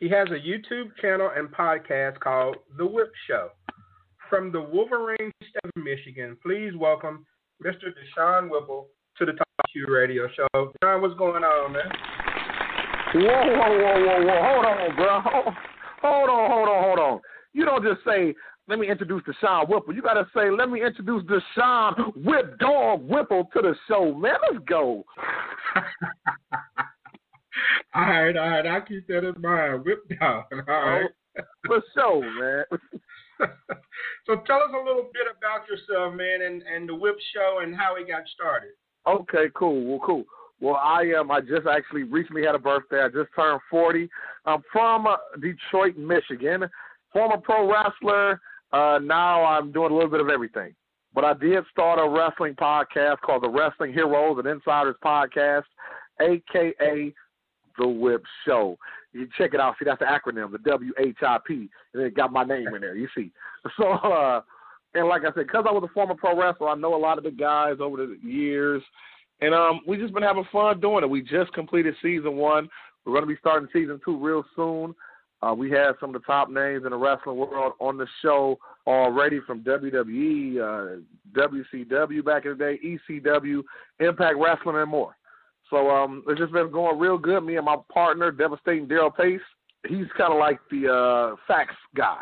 He has a YouTube channel and podcast called The Whip Show. From the Wolverine State of Michigan, please welcome Mr. Deshaun Whipple to the Talk Q Radio Show. Deshaun, what's going on, man? Whoa, whoa, whoa, whoa, whoa. Hold on, bro. Hold, hold on, hold on, hold on. You don't just say, let me introduce Deshaun Whipple. You got to say, let me introduce Deshaun Whip Dog Whipple to the show, man. Let's go. all right, all right. I'll keep that in mind. Whip Dog. All right. Oh, for sure, man. so tell us a little bit about yourself, man, and, and the Whip Show and how it got started. Okay, cool. Well, cool. Well, I am. I just actually recently had a birthday. I just turned 40. I'm from uh, Detroit, Michigan. Former pro wrestler. Uh, now I'm doing a little bit of everything. But I did start a wrestling podcast called the Wrestling Heroes and Insiders Podcast, aka the Whip Show. You check it out. See, that's the acronym, the W H I P, and it got my name in there. You see. So, uh, and like I said, because I was a former pro wrestler, I know a lot of the guys over the years, and um, we just been having fun doing it. We just completed season one. We're going to be starting season two real soon. Uh, we had some of the top names in the wrestling world on the show already from WWE, uh, WCW back in the day, ECW, Impact Wrestling, and more. So um, it's just been going real good. Me and my partner, Devastating Daryl Pace, he's kind of like the uh, facts guy.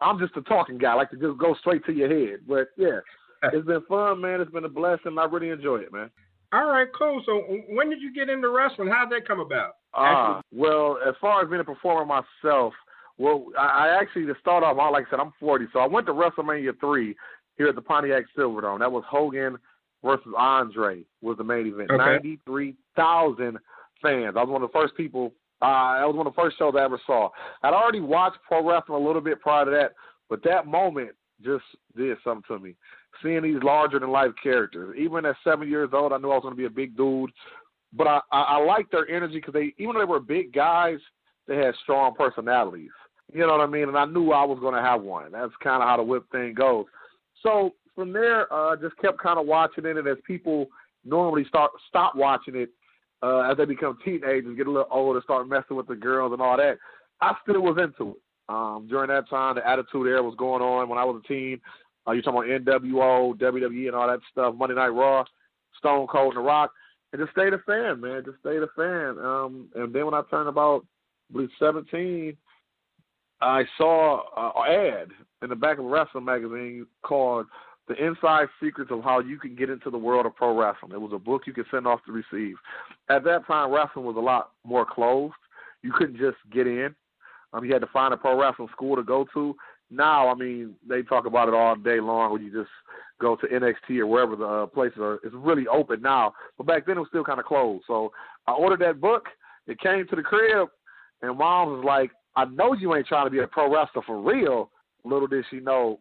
I'm just a talking guy. I like to just go straight to your head. But yeah, it's been fun, man. It's been a blessing. I really enjoy it, man. All right, cool. So when did you get into wrestling? How did that come about? Uh, well, as far as being a performer myself, well, I actually to start off, like I said, I'm 40, so I went to WrestleMania three here at the Pontiac Silverdome. That was Hogan versus Andre was the main event. Okay. Ninety three thousand fans. I was one of the first people. Uh, that was one of the first shows I ever saw. I'd already watched pro wrestling a little bit prior to that, but that moment just did something to me. Seeing these larger than life characters, even at seven years old, I knew I was going to be a big dude. But I, I, I liked their energy because they, even though they were big guys, they had strong personalities. You know what I mean? And I knew I was going to have one. That's kind of how the whip thing goes. So from there, uh, just kept kind of watching it, and as people normally start stop watching it uh, as they become teenagers, get a little older, start messing with the girls and all that, I still was into it. Um, during that time, the Attitude Era was going on when I was a teen. Uh, you're talking about NWO, WWE, and all that stuff, Monday Night Raw, Stone Cold, and The Rock, and just stayed a fan, man. Just stayed a fan. Um, and then when I turned about, I believe, 17, I saw an ad in the back of a wrestling magazine called the inside secrets of how you can get into the world of pro wrestling. It was a book you could send off to receive. At that time, wrestling was a lot more closed. You couldn't just get in. Um, you had to find a pro wrestling school to go to. Now, I mean, they talk about it all day long when you just go to NXT or wherever the uh, places are. It's really open now, but back then it was still kind of closed. So I ordered that book. It came to the crib, and mom was like, "I know you ain't trying to be a pro wrestler for real." Little did she know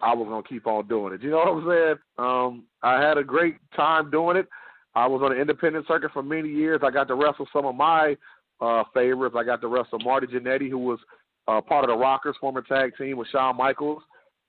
I was gonna keep on doing it. You know what I'm saying? Um, I had a great time doing it. I was on the independent circuit for many years. I got to wrestle some of my uh, favorites. I got to wrestle Marty Jannetty, who was uh, part of the Rockers, former tag team with Shawn Michaels.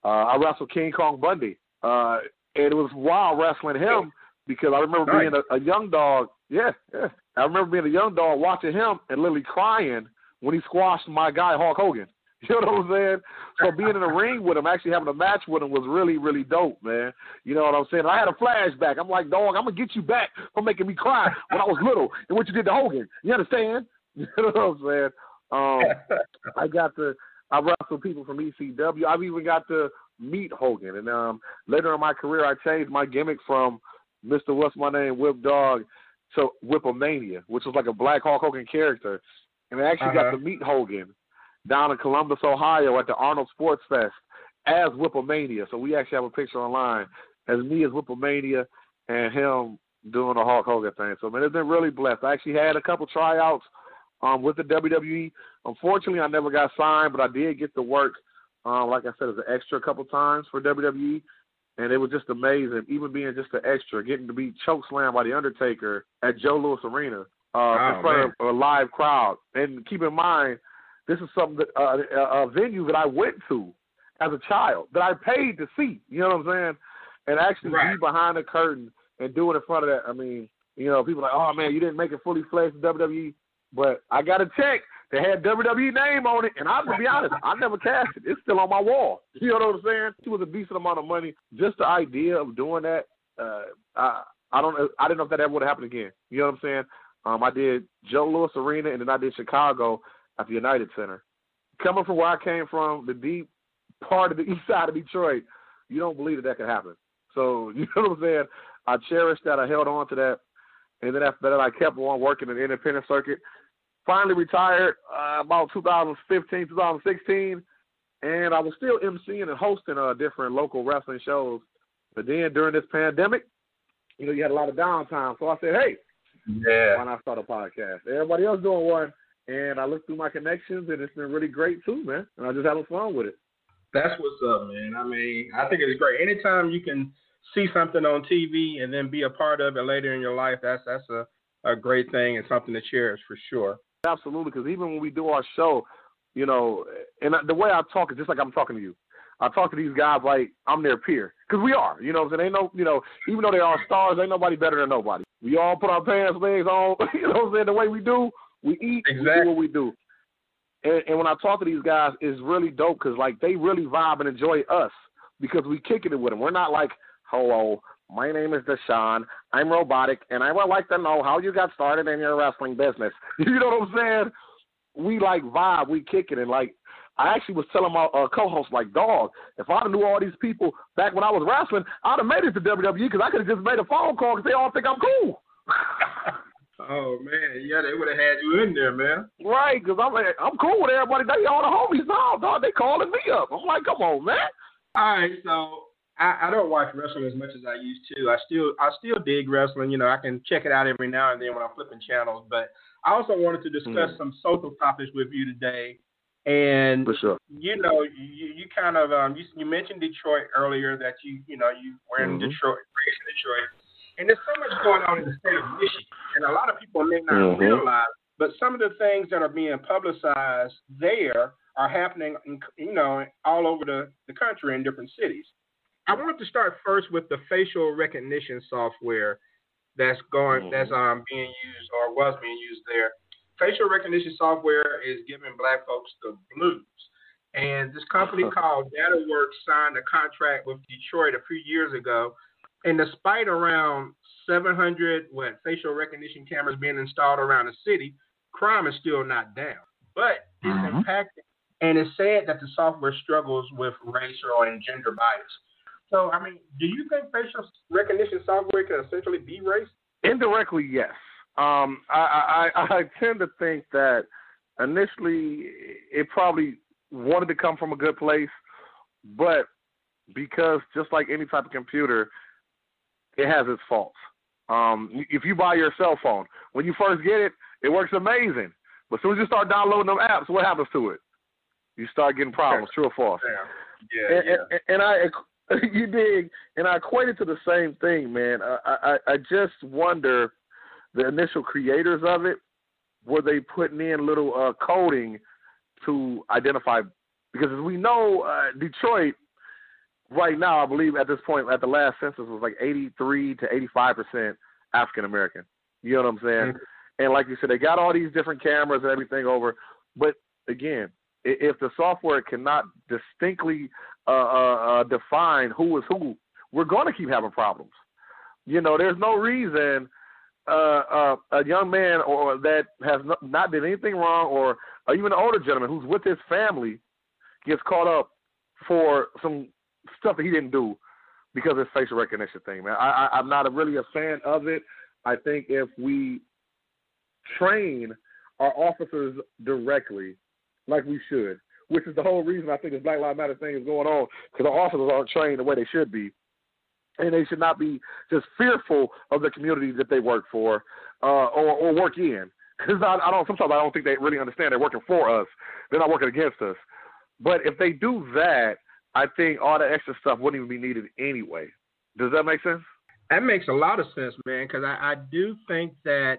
Uh, I wrestled King Kong Bundy, uh, and it was wild wrestling him because I remember being a, a young dog. Yeah, yeah. I remember being a young dog watching him and literally crying when he squashed my guy Hulk Hogan. You know what I'm saying? So being in the ring with him, actually having a match with him was really, really dope, man. You know what I'm saying? I had a flashback. I'm like, dog, I'm gonna get you back for making me cry when I was little and what you did to Hogan. You understand? You know what I'm saying? Um, I got to I wrestled people from ECW. I've even got to meet Hogan. And um, later in my career, I changed my gimmick from Mr. What's My Name Whip Dog to Whipomania, which was like a Black Hulk Hogan character. And I actually uh-huh. got to meet Hogan down in Columbus, Ohio at the Arnold Sports Fest as Whipomania. So we actually have a picture online as me as Whipomania and him doing the Hulk Hogan thing. So man, it's been really blessed. I actually had a couple tryouts um, with the WWE. Unfortunately, I never got signed, but I did get to work, um, like I said, as an extra a couple times for WWE. And it was just amazing, even being just an extra, getting to be chokeslammed by The Undertaker at Joe Louis Arena uh, oh, in front man. of a live crowd. And keep in mind, this is something that, uh, a venue that I went to as a child that I paid to see. You know what I'm saying? And actually right. be behind the curtain and do it in front of that. I mean, you know, people are like, oh man, you didn't make it fully fledged WWE. But I got a check that had WWE name on it, and I'm gonna be honest, I never cashed it. It's still on my wall. You know what I'm saying? It was a decent amount of money. Just the idea of doing that, uh, I I don't. I didn't know if that ever would happen again. You know what I'm saying? Um, I did Joe Louis Arena, and then I did Chicago at the United Center. Coming from where I came from, the deep part of the east side of Detroit, you don't believe that that could happen. So you know what I'm saying? I cherished that. I held on to that, and then after that, I kept on working in the independent circuit finally retired uh, about 2015, 2016, and I was still emceeing and hosting uh, different local wrestling shows. But then during this pandemic, you know, you had a lot of downtime, so I said, "Hey, yeah, why not start a podcast?" Everybody else doing one, and I looked through my connections, and it's been really great too, man. And I just having fun with it. That's what's up, man. I mean, I think it's great. Anytime you can see something on TV and then be a part of it later in your life, that's that's a a great thing and something to cherish for sure. Absolutely, because even when we do our show, you know, and the way I talk is just like I'm talking to you. I talk to these guys like I'm their peer, because we are. You know, what I'm saying ain't no, you know, even though they are stars, ain't nobody better than nobody. We all put our pants legs on. You know, what I'm saying the way we do, we eat, exactly. we do what we do. And, and when I talk to these guys, it's really dope because like they really vibe and enjoy us because we kicking it with them. We're not like, hello, my name is Deshaun. I'm robotic, and I would like to know how you got started in your wrestling business. You know what I'm saying? We like vibe, we kick it, and like I actually was telling my uh, co-host, like, dog, if I'd knew all these people back when I was wrestling, I'd have made it to WWE because I could have just made a phone call because they all think I'm cool. oh man, yeah, they would have had you in there, man. Right, because I'm like, I'm cool with everybody. They all the homies now, dog. They calling me up. I'm like, come on, man. All right, so I, I don't watch wrestling as much as I used to. I still I still dig wrestling. You know, I can check it out every now and then when I'm flipping channels. But I also wanted to discuss mm. some social topics with you today. And For sure. you know, you, you kind of um, you, you mentioned Detroit earlier that you you know you were in mm-hmm. Detroit, raised in Detroit, and there's so much going on in the state of Michigan, and a lot of people may not mm-hmm. realize. But some of the things that are being publicized there are happening, in, you know, all over the, the country in different cities. I want to start first with the facial recognition software that's going mm-hmm. that's um being used or was being used there. Facial recognition software is giving black folks the blues. And this company called DataWorks signed a contract with Detroit a few years ago. And despite around 700 what facial recognition cameras being installed around the city, crime is still not down. But it's mm-hmm. impacting, and it's said that the software struggles with race or gender bias. So, I mean, do you think facial recognition software can essentially be race? Indirectly, yes. Um, I, I, I tend to think that initially it probably wanted to come from a good place, but because just like any type of computer, it has its faults. Um, if you buy your cell phone, when you first get it, it works amazing. But as soon as you start downloading them apps, what happens to it? You start getting problems. True or false? Yeah, yeah. And, and, and I you dig? And I equate it to the same thing, man. I, I I just wonder the initial creators of it were they putting in little uh, coding to identify because as we know, uh, Detroit right now, I believe at this point at the last census was like 83 to 85 percent African American. You know what I'm saying? Mm-hmm. And like you said, they got all these different cameras and everything over, but again, if the software cannot distinctly uh, uh, uh, define who is who, we're going to keep having problems. You know, there's no reason uh, uh, a young man or that has not did anything wrong, or, or even an older gentleman who's with his family gets caught up for some stuff that he didn't do because of his facial recognition thing, man. I, I, I'm not a, really a fan of it. I think if we train our officers directly, like we should, which is the whole reason I think this Black Lives Matter thing is going on, because our officers aren't trained the way they should be. And they should not be just fearful of the communities that they work for uh, or, or work in. Because I, I don't. Sometimes I don't think they really understand they're working for us. They're not working against us. But if they do that, I think all the extra stuff wouldn't even be needed anyway. Does that make sense? That makes a lot of sense, man. Because I, I do think that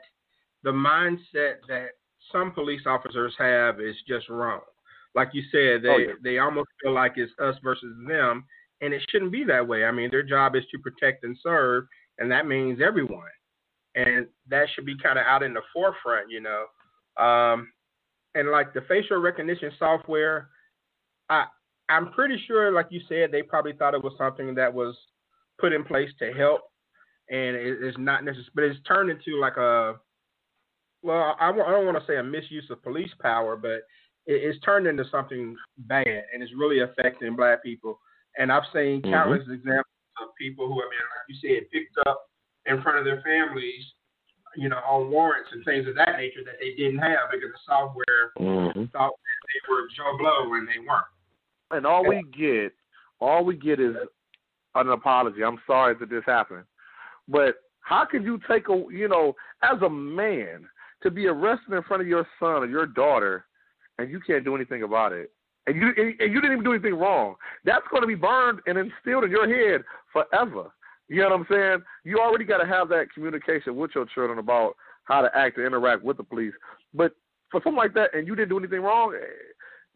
the mindset that some police officers have is just wrong. Like you said, they oh, yeah. they almost feel like it's us versus them, and it shouldn't be that way. I mean, their job is to protect and serve, and that means everyone, and that should be kind of out in the forefront, you know. Um, and like the facial recognition software, I I'm pretty sure, like you said, they probably thought it was something that was put in place to help, and it, it's not necessary, but it's turned into like a well, I, I don't want to say a misuse of police power, but it, it's turned into something bad, and it's really affecting black people. And I've seen Mm-hmm. countless examples of people who have been, like you said, picked up in front of their families, you know, on warrants and things of that nature that they didn't have because the software Mm-hmm. thought that they were Joe Blow and they weren't. And all we get, all we get is an apology. I'm sorry that this happened, but how could you take a, you know, as a man, to be arrested in front of your son or your daughter, and you can't do anything about it, and you and you didn't even do anything wrong. That's going to be burned and instilled in your head forever. You know what I'm saying? You already got to have that communication with your children about how to act and interact with the police. But for something like that, and you didn't do anything wrong,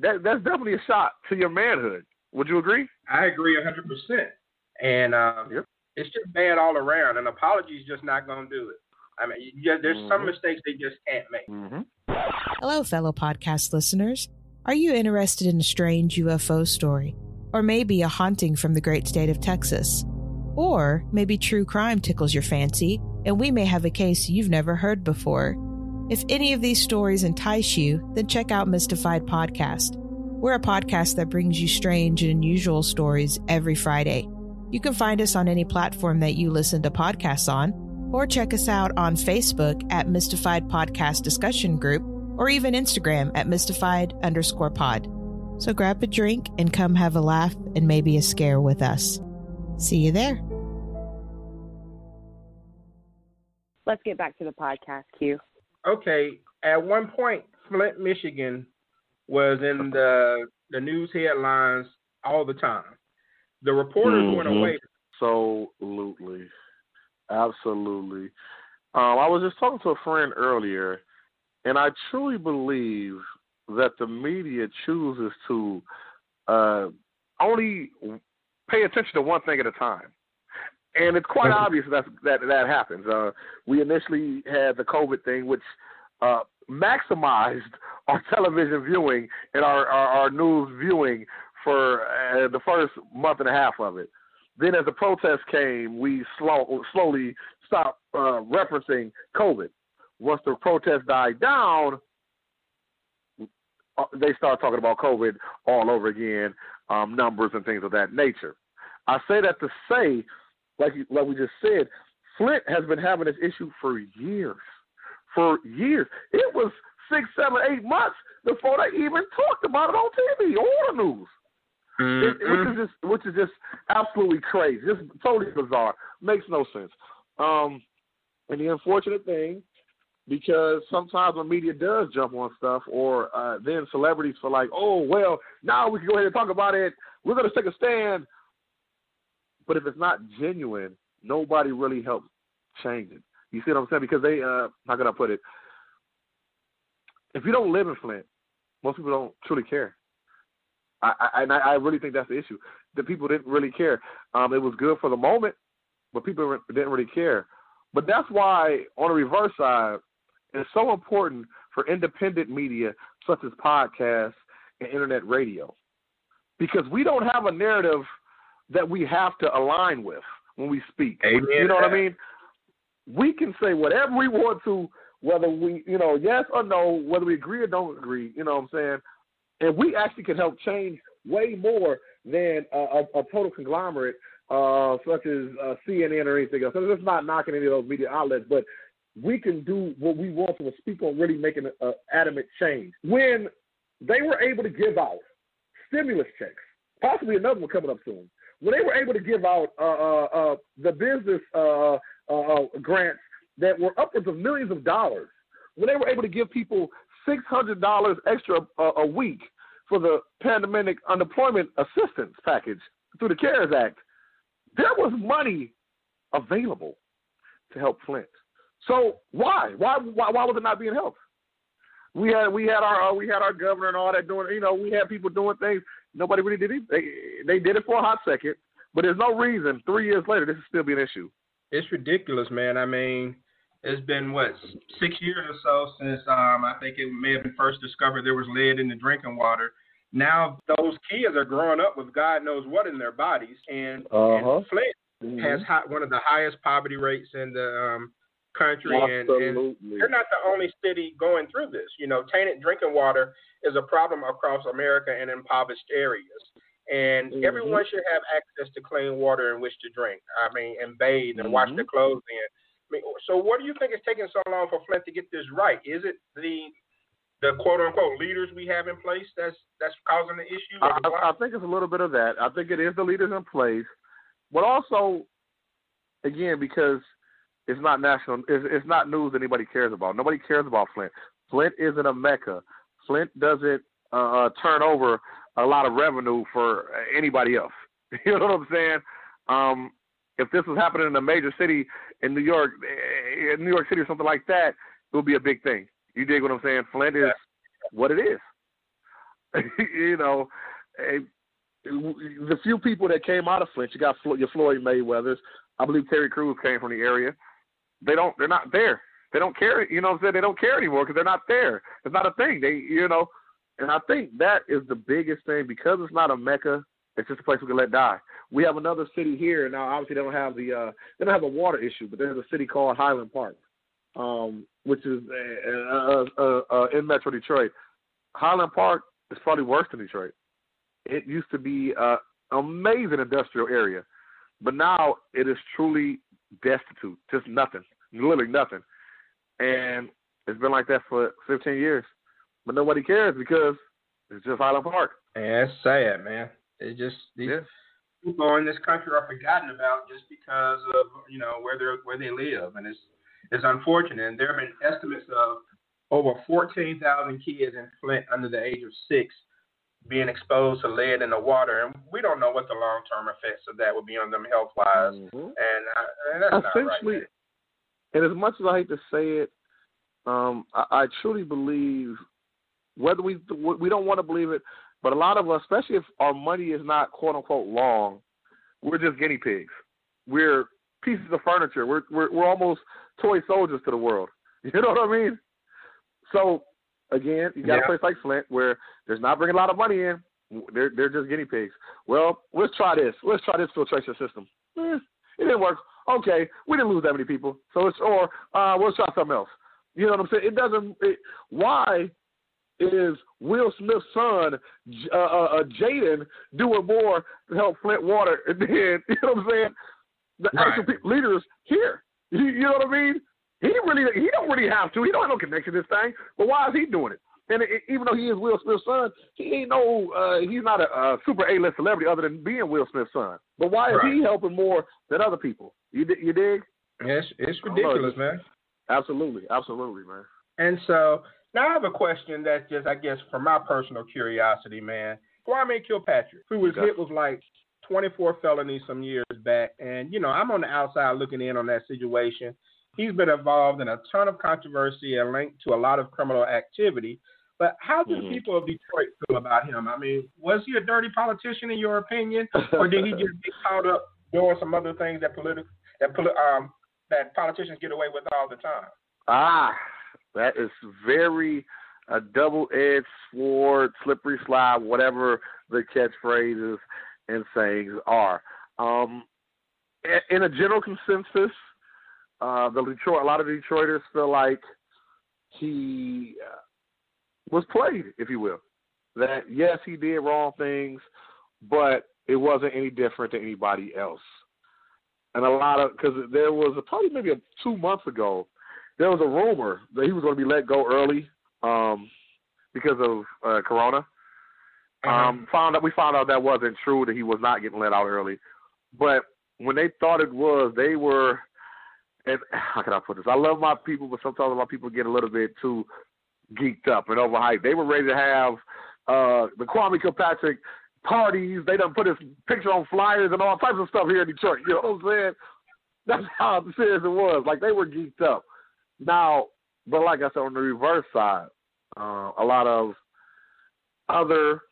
that that's definitely a shot to your manhood. Would you agree? I agree 100%. And um, Yep. it's just bad all around. An apology is just not going to do it. I mean, you just, there's some Mhm. mistakes they just can't make. Mm-hmm. Hello, fellow podcast listeners. Are you interested in a strange UFO story? Or maybe a haunting from the great state of Texas? Or maybe true crime tickles your fancy, and we may have a case you've never heard before. If any of these stories entice you, then check out Mystified Podcast. We're a podcast that brings you strange and unusual stories every Friday. You can find us on any platform that you listen to podcasts on, or check us out on Facebook at Mystified Podcast Discussion Group, or even Instagram at mystified underscore pod. So grab a drink and come have a laugh and maybe a scare with us. See you there. Let's get back to the podcast, Q. Okay, at one point, Flint, Michigan was in the the news headlines all the time. The reporters went Mhm. away. Absolutely. Absolutely. Um, I was just talking to a friend earlier, and I truly believe that the media chooses to uh, only pay attention to one thing at a time. And it's quite obvious that that that happens. Uh, we initially had the COVID thing, which uh, maximized our television viewing and our, our, our news viewing for uh, the first month and a half of it. Then, as the protests came, we slow, slowly stopped uh, referencing COVID. Once the protests died down, uh, they started talking about COVID all over again, um, numbers and things of that nature. I say that to say, like you, like we just said, Flint has been having this issue for years. For years, it was six, seven, eight months before they even talked about it on TV or the news. It, which is just which is just absolutely crazy, just totally bizarre, makes no sense. Um, and the unfortunate thing, because sometimes when media does jump on stuff, or uh, then celebrities feel like, oh well, now we can go ahead and talk about it. We're going to take a stand. But if it's not genuine, nobody really helps change it. You see what I'm saying? Because they, uh, how can I put it? If you don't live in Flint, most people don't truly care. I, I, and I, I really think that's the issue. The people didn't really care. Um, it was good for the moment, but people didn't really care. But that's why, on the reverse side, it's so important for independent media such as podcasts and internet radio, because we don't have a narrative that we have to align with when we speak. Amen You know what I mean? we can say whatever we want to, whether we, you know, yes or no, whether we agree or don't agree. You know what I'm saying? And we actually can help change way more than a, a, a total conglomerate uh, such as uh, CNN or anything else. So it's not knocking any of those media outlets, but we can do what we want to speak on really making an adamant change. When they were able to give out stimulus checks, possibly another one coming up soon, when they were able to give out uh, uh, uh, the business uh, uh, grants that were upwards of millions of dollars, when they were able to give people $600 extra a, a week for the pandemic unemployment assistance package through the CARES Act, there was money available to help Flint. So why? Why? Why, why was it not being helped? We had we had our uh, we had our governor and all that doing. You know, we had people doing things. Nobody really did it. They they did it for a hot second, but there's no reason three years later this is still be an issue. It's ridiculous, man. I mean, it's been what six years or so since um I think it may have been first discovered there was lead in the drinking water. Now those kids are growing up with God knows what in their bodies, and, uh-huh. and Flint mm-hmm. has high, one of the highest poverty rates in the um country, and, and they're not the only city going through this. You know, tainted drinking water is a problem across America and impoverished areas. And mm-hmm. everyone should have access to clean water in which to drink. I mean, and bathe and mm-hmm. wash their clothes in. I mean, so what do you think is taking so long for Flint to get this right? Is it the the quote unquote leaders we have in place that's that's causing the issue? I, I think it's a little bit of that. I think it is the leaders in place, but also, again, because it's not national. It's, it's not news anybody cares about. Nobody cares about Flint. Flint isn't a mecca. Flint doesn't uh, uh turn over a lot of revenue for anybody else. You know what I'm saying? Um, if this was happening in a major city in New York, eh, in New York City or something like that, it would be a big thing. You dig what I'm saying? Flint is what it is. you know, eh, the few people that came out of Flint, you got your Floyd Mayweather's. I believe Terry Crews came from the area they don't they're not there. They don't care. You know what I'm saying? They don't care anymore because they're not there. It's not a thing. They you know, and I think that is the biggest thing because it's not a mecca. It's just a place we can let die. We have another city here now. Obviously, they don't have the uh, they don't have a water issue, but there's a city called Highland Park, um, which is uh, uh, uh, in Metro Detroit. Highland Park is probably worse than Detroit. It used to be an amazing industrial area, but now it is truly destitute, just nothing, literally nothing. And it's been like that for 15 years, but nobody cares because it's just Highland Park. Yeah, it's sad, man. It just these yeah. people in this country are forgotten about just because of you know where they where they live, and it's it's unfortunate. And there have been estimates of over 14,000 kids in Flint under the age of six being exposed to lead in the water, and we don't know what the long term effects of that would be on them health wise. Mm-hmm. And, uh, and that's essentially, right, and as much as I hate to say it, um, I, I truly believe whether we we don't want to believe it, but a lot of us, especially if our money is not quote unquote long, we're just guinea pigs. We're pieces of furniture. We're we're, we're almost toy soldiers to the world. You know what I mean? So again, you got yeah. a place like Flint where there's not bringing a lot of money in. They're they're just guinea pigs. Well, let's try this. Let's try this filtration system. Eh, it didn't work. Okay, we didn't lose that many people. So it's or uh, let's try something else. You know what I'm saying? It doesn't. It, why is Will Smith's son, uh, uh, uh, Jaden, doing more to help Flint Water than you know what I'm saying? The right. actual leaders here. You, you know what I mean? He really he don't really have to. He don't have no connection to this thing. But why is he doing it? And it, even though he is Will Smith's son, he ain't no uh, he's not a, a super A list celebrity other than being Will Smith's son. But why is right. he helping more than other people? You you dig? Yes, it's ridiculous, man. Absolutely, absolutely, man. And so now I have a question that's just I guess for my personal curiosity, man. Kwame Kilpatrick, who was hit with like 24 felonies some years back, and you know I'm on the outside looking in on that situation. He's been involved in a ton of controversy and linked to a lot of criminal activity. But how do mm-hmm. the people of Detroit feel about him? I mean, was he a dirty politician in your opinion, or did he just get caught up doing some other things that political that um that politicians get away with all the time? Ah, that is very a double-edged sword, slippery slide, whatever the catchphrases and sayings are. Um, in a general consensus, uh, the Detroit, a lot of Detroiters feel like he uh, was played, if you will. That yes, he did wrong things, but it wasn't any different than anybody else. And a lot of because there was a, probably maybe a, two months ago, there was a rumor that he was going to be let go early um, because of uh, Corona. Uh-huh. Um, found out we found out that wasn't true that he was not getting let out early, but when they thought it was, they were. And how can I put this? I love my people, but sometimes my people get a little bit too geeked up and overhyped. They were ready to have uh the Kwame Kilpatrick parties. They done put his picture on flyers and all types of stuff here in Detroit. You know what I'm saying? That's how serious it was. Like they were geeked up. Now, but like I said, on the reverse side, uh, a lot of other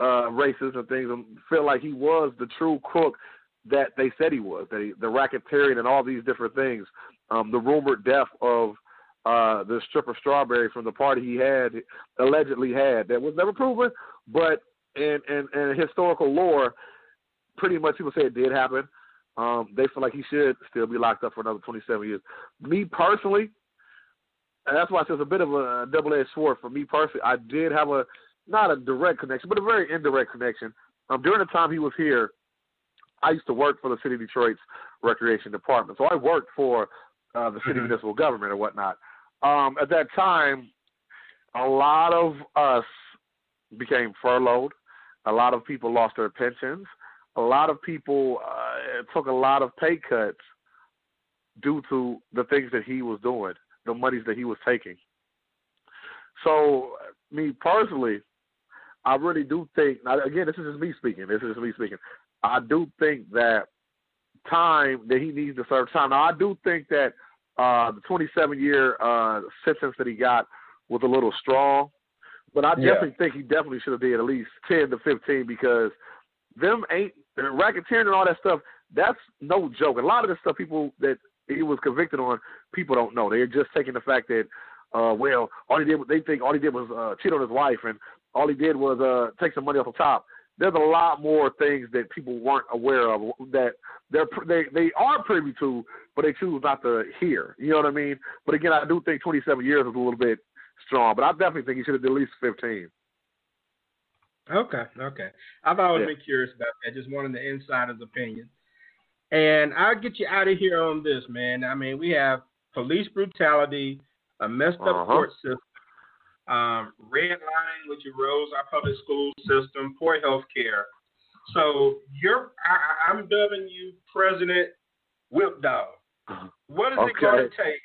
uh, races and things feel like he was the true crook that they said he was, that he, the racketeering and all these different things. Um, the rumored death of uh, the stripper Strawberry from the party he had allegedly had that was never proven, but in, in, in historical lore, pretty much people say it did happen. Um, they feel like he should still be locked up for another 27 years. Me personally, and that's why it's a bit of a double-edged sword for me personally. I did have a not a direct connection, but a very indirect connection. Um, during the time he was here, I used to work for the city of Detroit's recreation department, so I worked for uh, the city Mhm. municipal government or whatnot. Um, at that time, a lot of us became furloughed. A lot of people lost their pensions. A lot of people uh, took a lot of pay cuts due to the things that he was doing, the monies that he was taking. So, me personally, I really do think. Again, this is just me speaking. This is just me speaking. I do think that time that he needs to serve time. Now, I do think that uh, the 27 year uh, sentence that he got was a little strong, but I Yeah. definitely think he definitely should have did at least 10 to 15 because them ain't racketeering and all that stuff. That's no joke. A lot of the stuff people that he was convicted on, people don't know. They're just taking the fact that, uh, well, all he did, they think all he did was uh, cheat on his wife, and all he did was uh, take some money off the top. There's a lot more things that people weren't aware of that they're they they are privy to, but they choose not to hear. You know what I mean? But again, I do think 27 years is a little bit strong, but I definitely think he should have at least 15. Okay, okay. I've always Yeah. been curious about that. Just wanted the insider's opinion. And I'll get you out of here on this, man. I mean, we have police brutality, a messed up Uh-huh. court system, um, redlining, which erodes our public school system, poor health care. So you're, I, I'm dubbing you President Whip Dog. What is it going to take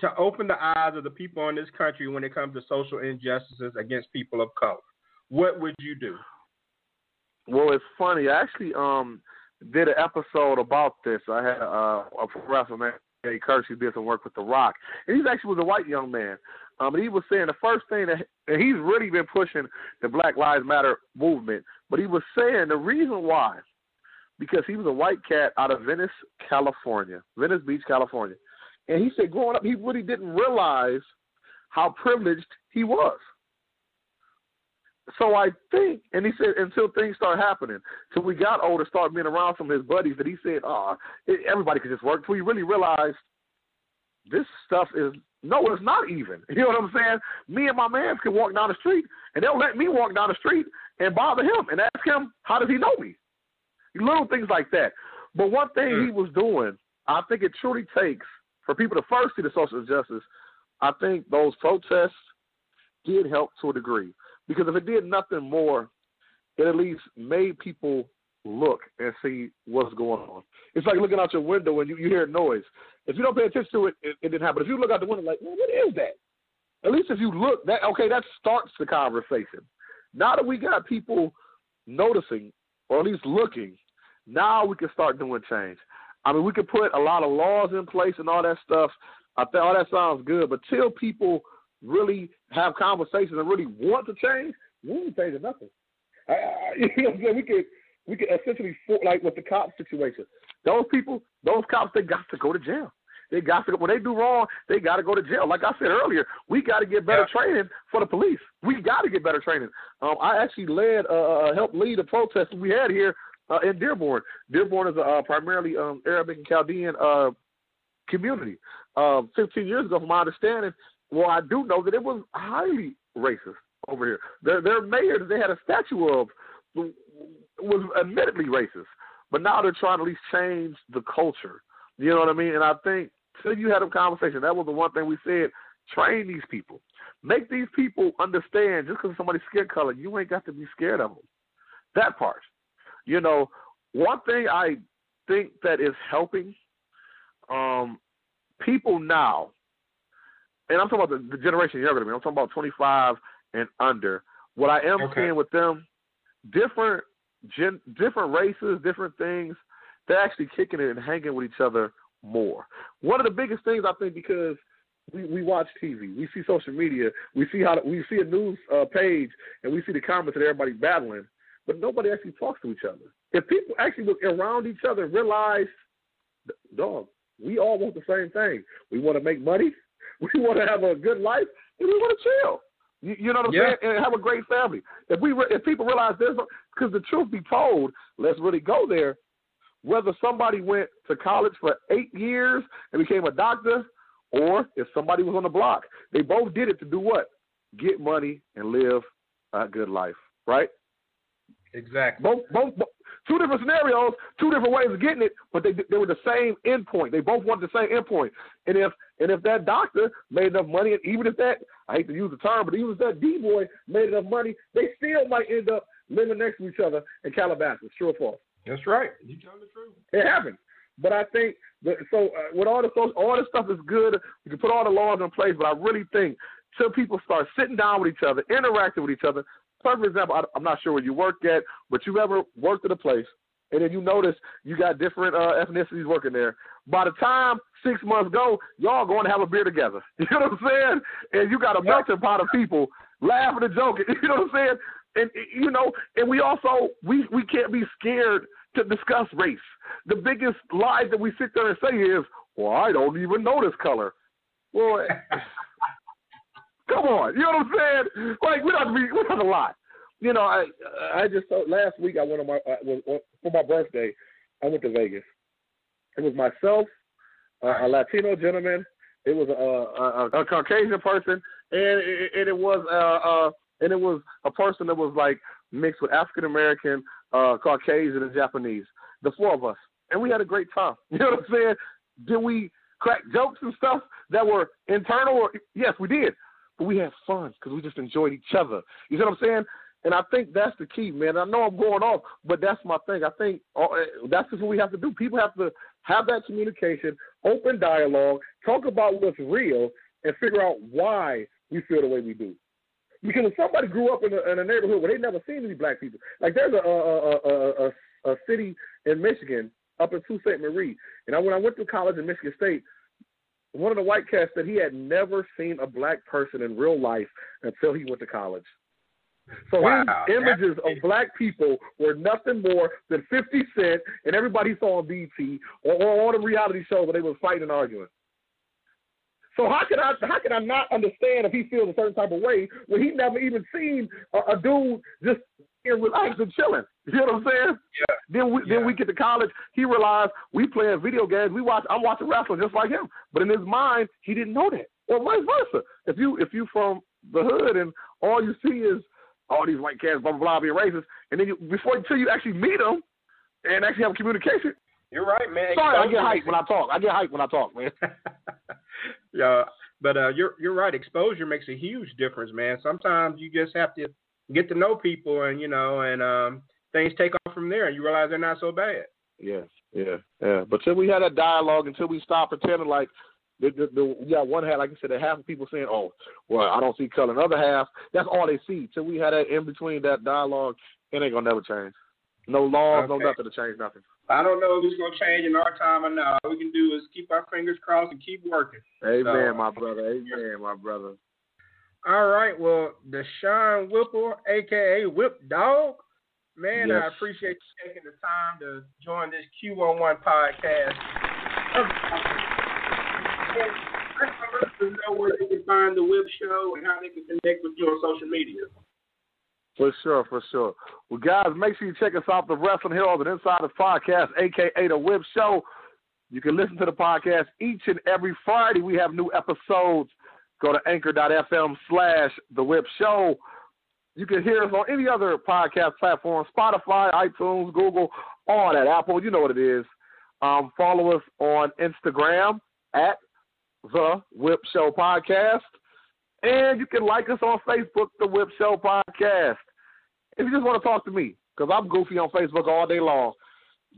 to open the eyes of the people in this country when it comes to social injustices against people of color? What would you do? Well, it's funny. I actually um did an episode about this. I had uh, a professor man, Eddie Kirsch, who did some work with The Rock, and he actually was a white young man. Um, and he was saying the first thing that and he's really been pushing the Black Lives Matter movement. But he was saying the reason why, because he was a white cat out of Venice, California, Venice Beach, California, and he said growing up he really didn't realize how privileged he was. So I think, and he said, until things start happening, till we got older, start being around some of his buddies, that he said, "Oh, everybody could just work." Till he really realized this stuff is no, it's not even. You know what I'm saying? Me and my man can walk down the street, and they'll let me walk down the street and bother him and ask him, "How does he know me?" Little things like that. But one thing he mm. was doing, I think it truly takes for people to first see the social justice. I think those protests did help to a degree because if it did nothing more, it at least made people look and see what's going on. It's like looking out your window and you, you hear noise. If you don't pay attention to it, it, it didn't happen. If you look out the window like, well, what is that? At least if you look, that okay, that starts the conversation. Now that we got people noticing or at least looking, now we can start doing change. I mean, we can put a lot of laws in place and all that stuff. I think all that sounds good, but till people really have conversations and really want to change, we ain't changing nothing. I, I, you know? We could we could essentially for, like with the cop situation. Those people, those cops, they got to go to jail. They got to when they do wrong, they got to go to jail. Like I said earlier, we got to get better Yeah. training for the police. We got to get better training. Um, I actually led, uh, uh, helped lead a protest we had here uh, in Dearborn. Dearborn is a uh, primarily um, Arabic and Chaldean uh, community. Uh, 15 years ago, from my understanding, well, I do know that it was highly racist over here. Their their mayor that they had a statue of was admittedly racist, but now they're trying to at least change the culture. You know what I mean? And I think till you had a conversation, that was the one thing we said: train these people, make these people understand. Just because somebody's skin color, you ain't got to be scared of them. That part. You know, one thing I think that is helping um, people now, and I'm talking about the, the generation younger than me. I'm talking about 25 and under. What I am okay. seeing with them, different gen, different races, different things, they're actually kicking it and hanging with each other more. One of the biggest things I think because we, we watch TV, we see social media, we see how we see a news uh, page, and we see the comments that everybody battling, but nobody actually talks to each other. If people actually look around each other and realize, dog, we all want the same thing. We want to make money, we want to have a good life, and we want to chill. You, you know what I'm yeah. saying? And have a great family. If we if people realize this, because the truth be told, let's really go there. Whether somebody went to college for eight years and became a doctor, or if somebody was on the block, they both did it to do what? Get money and live a good life, right? Exactly. Both, both, both two different scenarios, two different ways of getting it, but they they were the same endpoint. They both wanted the same endpoint. And if and if that doctor made enough money, and even if that I hate to use the term, but even if that D boy made enough money, they still might end up living next to each other in Calabasas. True or false? That's right. You telling the truth. It happens. But I think that, so. Uh, with all the social, all this stuff is good. We can put all the laws in place, but I really think till people start sitting down with each other, interacting with each other. Perfect example. I, I'm not sure where you work at, but you ever worked at a place and then you notice you got different uh, ethnicities working there. By the time six months go, y'all going to have a beer together. You know what I'm saying? And you got a melting pot of people laughing and joking. You know what I'm saying? And you know, and we also we we can't be scared to discuss race. The biggest lie that we sit there and say is, "Well, I don't even this color." Well, come on, you know what I'm saying? Like we don't be we don't lie. You know, I I just last week I went on my uh, for my birthday. I went to Vegas. It was myself, uh, a Latino gentleman. It was a, a, a Caucasian person, and it, and it was uh, uh, and it was a person that was like mixed with African American, uh, Caucasian, and Japanese. The four of us, and we had a great time. You know what I'm saying? Did we crack jokes and stuff that were internal? Or, yes, we did, but we had fun because we just enjoyed each other. You know what I'm saying? And I think that's the key, man. I know I'm going off, but that's my thing. I think uh, that's just what we have to do. People have to have that communication, open dialogue, talk about what's real, and figure out why we feel the way we do. Because if somebody grew up in a, in a neighborhood where they never seen any black people, like there's a a, a, a, a city in Michigan up in Sault Ste. Marie, and I, when I went to college in Michigan State, one of the white cats said he had never seen a black person in real life until he went to college. So wow. his images of black people were nothing more than 50 Cent and everybody saw on BT or, or all the reality shows where they were fighting and arguing. So how can I how can I not understand if he feels a certain type of way when he never even seen a, a dude just being relaxed and chilling? You know what I'm saying? Yeah. Then we yeah. then we get to college. He realized we playing video games. We watch. I'm watching wrestling just like him. But in his mind, he didn't know that. Or vice versa. If you if you from the hood and all you see is all these white cats, blah blah blah, being racist, and then you, before until you actually meet them and actually have communication. You're right, man. Sorry, I get hyped when I talk. I get hyped when I talk, man. yeah, but uh, you're you're right. Exposure makes a huge difference, man. Sometimes you just have to get to know people, and you know, and um, things take off from there, and you realize they're not so bad. Yeah, yeah, yeah. But until we had that dialogue, until we stop pretending like the, the, the, got one half, like I said, the half of people saying, "Oh, well, I don't see color." Another half, that's all they see. Till we had that in between that dialogue, it ain't gonna never change. No laws, okay. no nothing to change nothing. I don't know if it's gonna change in our time or not. All we can do is keep our fingers crossed and keep working. Amen, so, my brother. Amen, my brother. All right, well, Deshaun Whipple, aka Whip Dog, man, yes. I appreciate you taking the time to join this Q on Podcast listeners know where they can find the Whip Show and how they can connect with you on social media. For sure, for sure. Well, guys, make sure you check us out, the Wrestling Heroes and Insiders Podcast, aka the Whip Show. You can listen to the podcast each and every Friday. We have new episodes. Go to anchor.fm slash The Whip Show. You can hear us on any other podcast platform Spotify, iTunes, Google, all that, Apple. You know what it is. Um, follow us on Instagram at The Whip Show Podcast. And you can like us on Facebook, The Whip Show Podcast. If you just want to talk to me, because I'm goofy on Facebook all day long,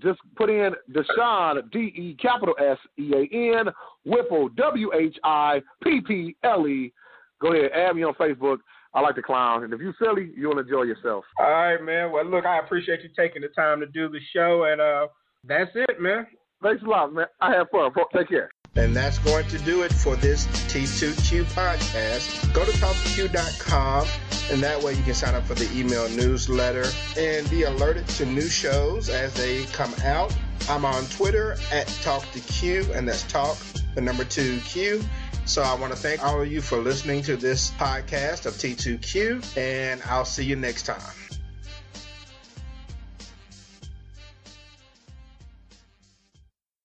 just put in DeSean, D E capital S E A N, Whipple, W H I P P L E. Go ahead, add me on Facebook. I like to clown, and if you're silly, you'll enjoy yourself. All right, man. Well, look, I appreciate you taking the time to do the show, and uh, that's it, man. Thanks a lot, man. I have fun. Take care. And that's going to do it for this T2Q podcast. Go to talktoq.com, and that way you can sign up for the email newsletter and be alerted to new shows as they come out. I'm on Twitter at Talk2Q, and that's talk, the number two Q. So I want to thank all of you for listening to this podcast of T2Q, and I'll see you next time.